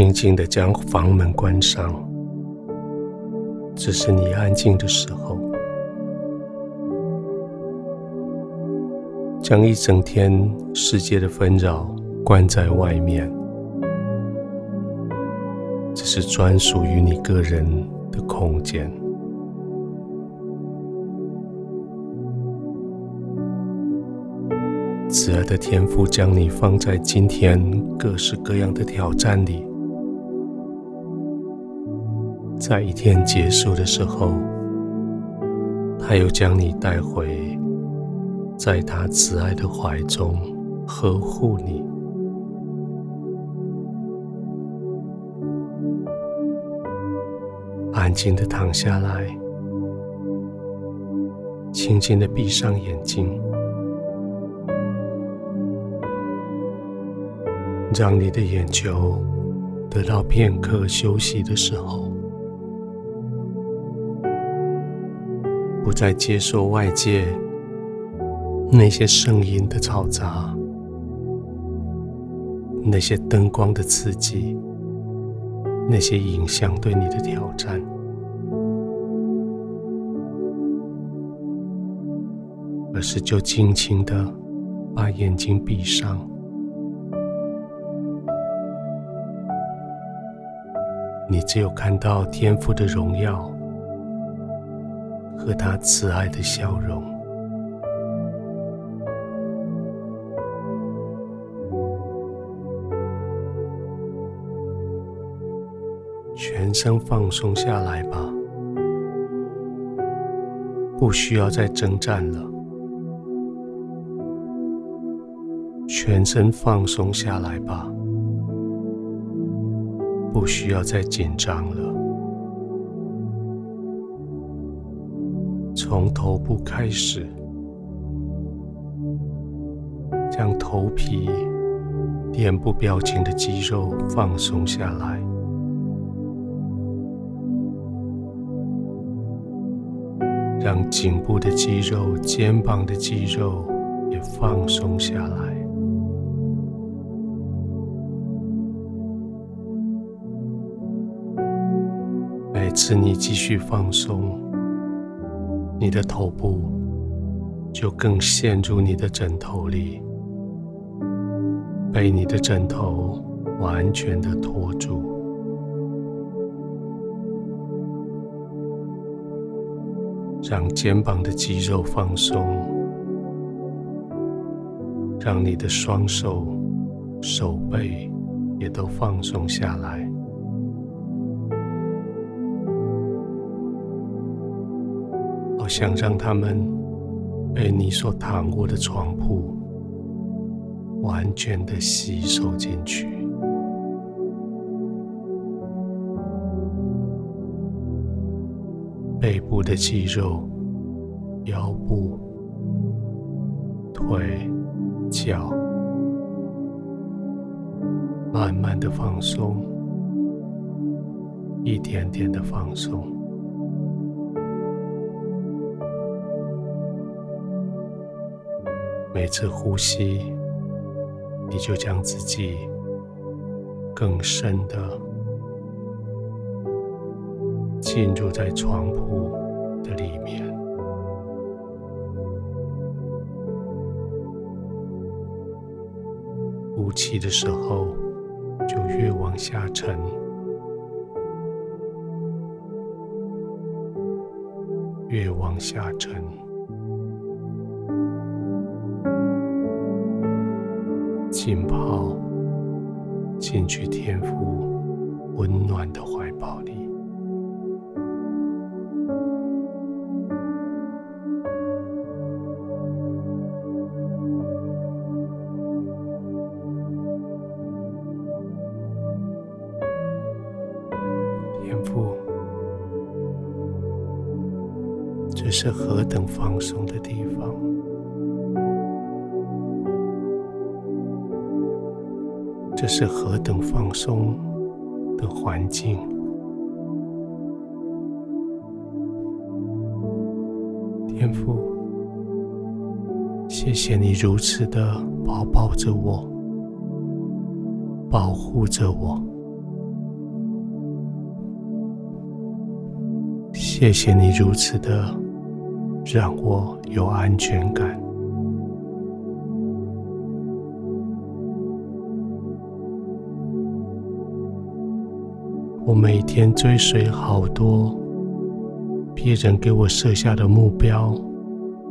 轻轻的将房门关上，这是你安静的时候。将一整天世界的纷扰关在外面，这是专属于你个人的空间。慈爱的天父将你放在今天各式各样的挑战里，在一天结束的时候，他又将你带回，在他慈爱的怀中呵护你，安静的躺下来，轻轻的闭上眼睛。让你的眼球得到片刻休息的时候，不再接受外界那些声音的嘈杂，那些灯光的刺激，那些影像对你的挑战，而是就轻轻的把眼睛闭上。你只有看到天赋的荣耀和他慈爱的笑容，全身放松下来吧，不需要再征战了，全身放松下来吧。不需要再紧张了。从头部开始，将头皮、脸部表情的肌肉放松下来，让颈部的肌肉、肩膀的肌肉也放松下来。每次你继续放松，你的头部就更陷入你的枕头里，被你的枕头完全的托住，让肩膀的肌肉放松，让你的双手、手背也都放松下来。想让他们被你所躺卧的床铺完全的吸收进去，背部的肌肉、腰部、腿、脚，慢慢的放松，一点点的放松。每次呼吸，你就将自己更深的进入在床铺的里面。呼气的时候，就越往下沉，越往下沉。浸泡进去天父温暖的怀抱里，天父，这是何等放松的地方！这是何等放松的环境。天父，谢谢你如此的抱抱着我，保护着我。谢谢你如此的让我有安全感。我每天追随好多别人给我设下的目标，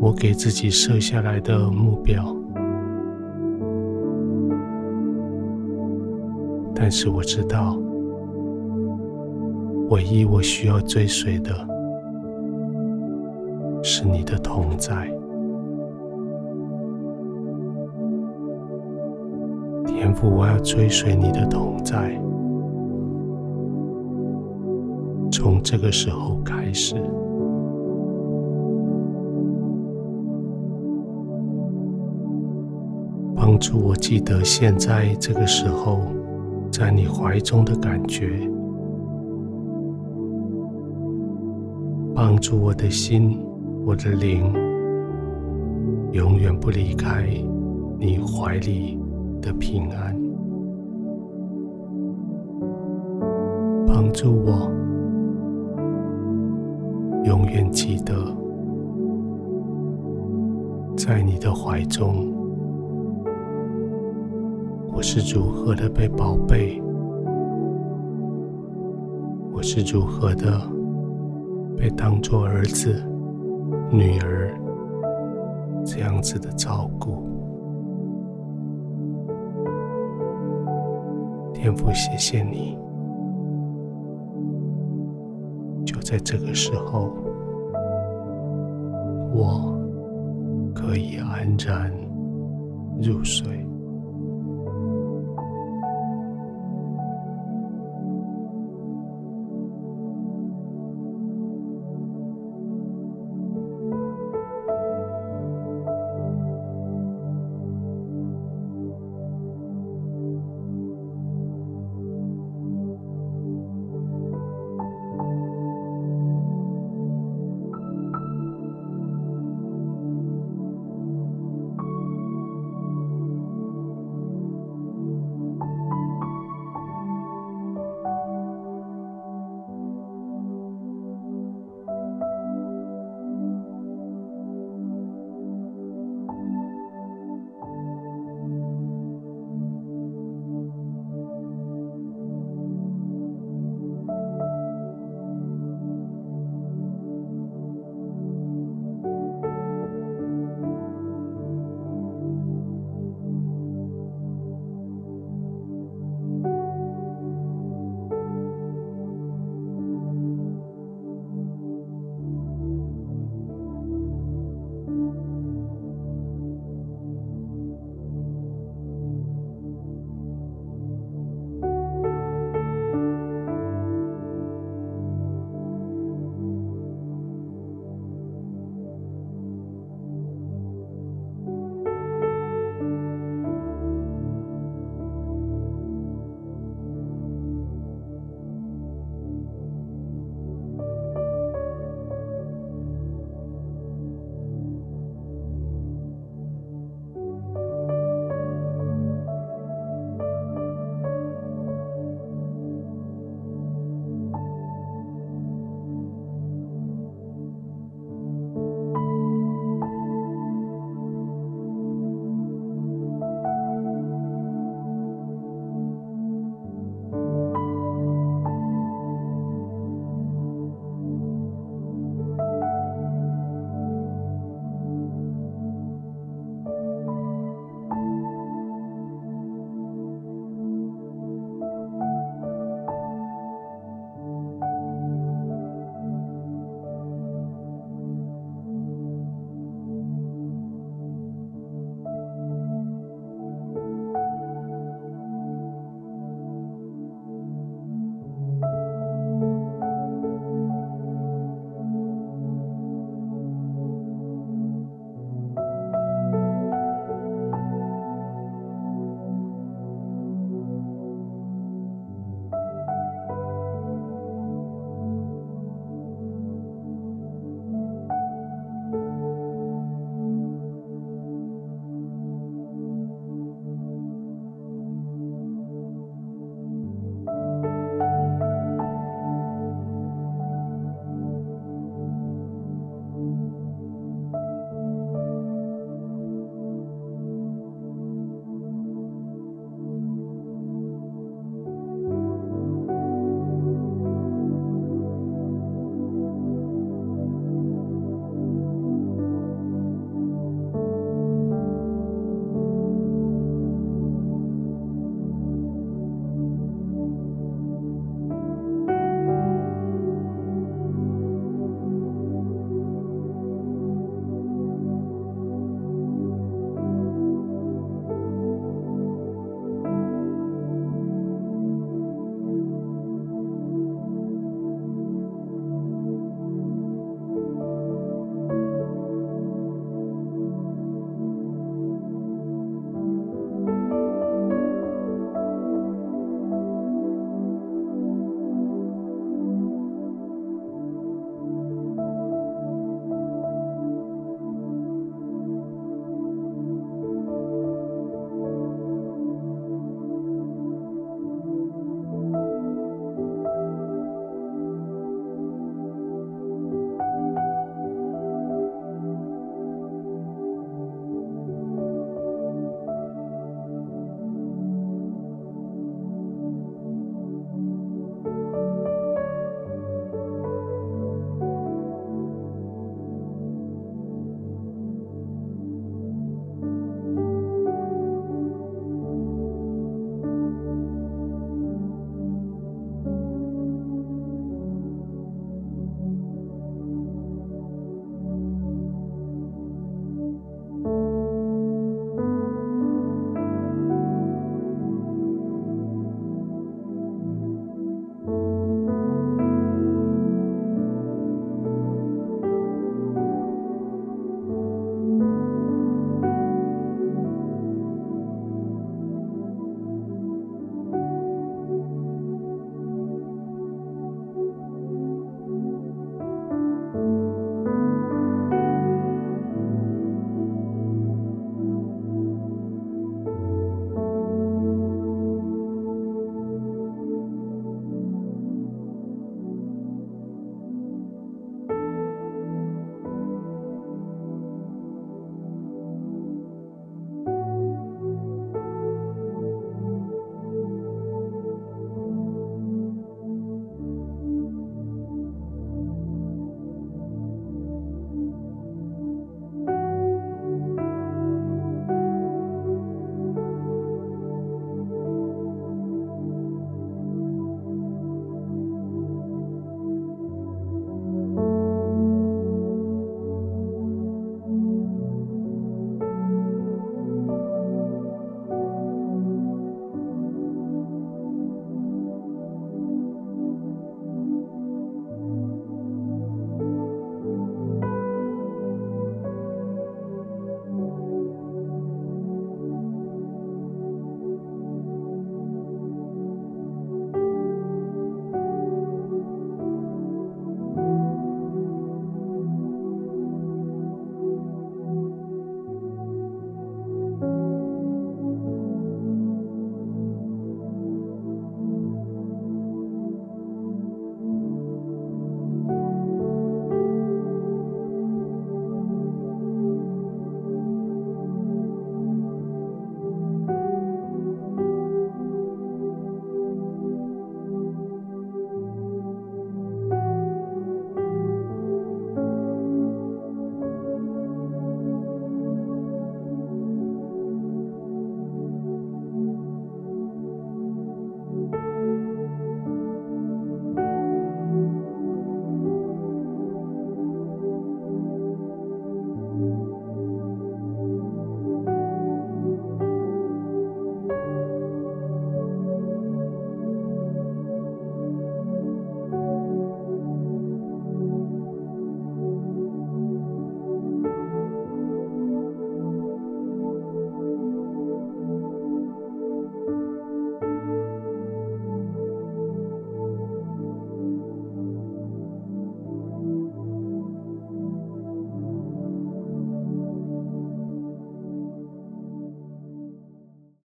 我给自己设下来的目标，但是我知道。唯一我需要追随的是你的同在，天父，我要追随你的同在。从这个时候开始，帮助我记得现在这个时候在你怀中的感觉。帮助我的心，我的灵，永远不离开你怀里的平安。帮助我，永远记得，在你的怀中，我是如何的被宝贝，我是如何的。被当作儿子、女儿这样子的照顾，天父，谢谢你。在这个时候，我可以安然入睡。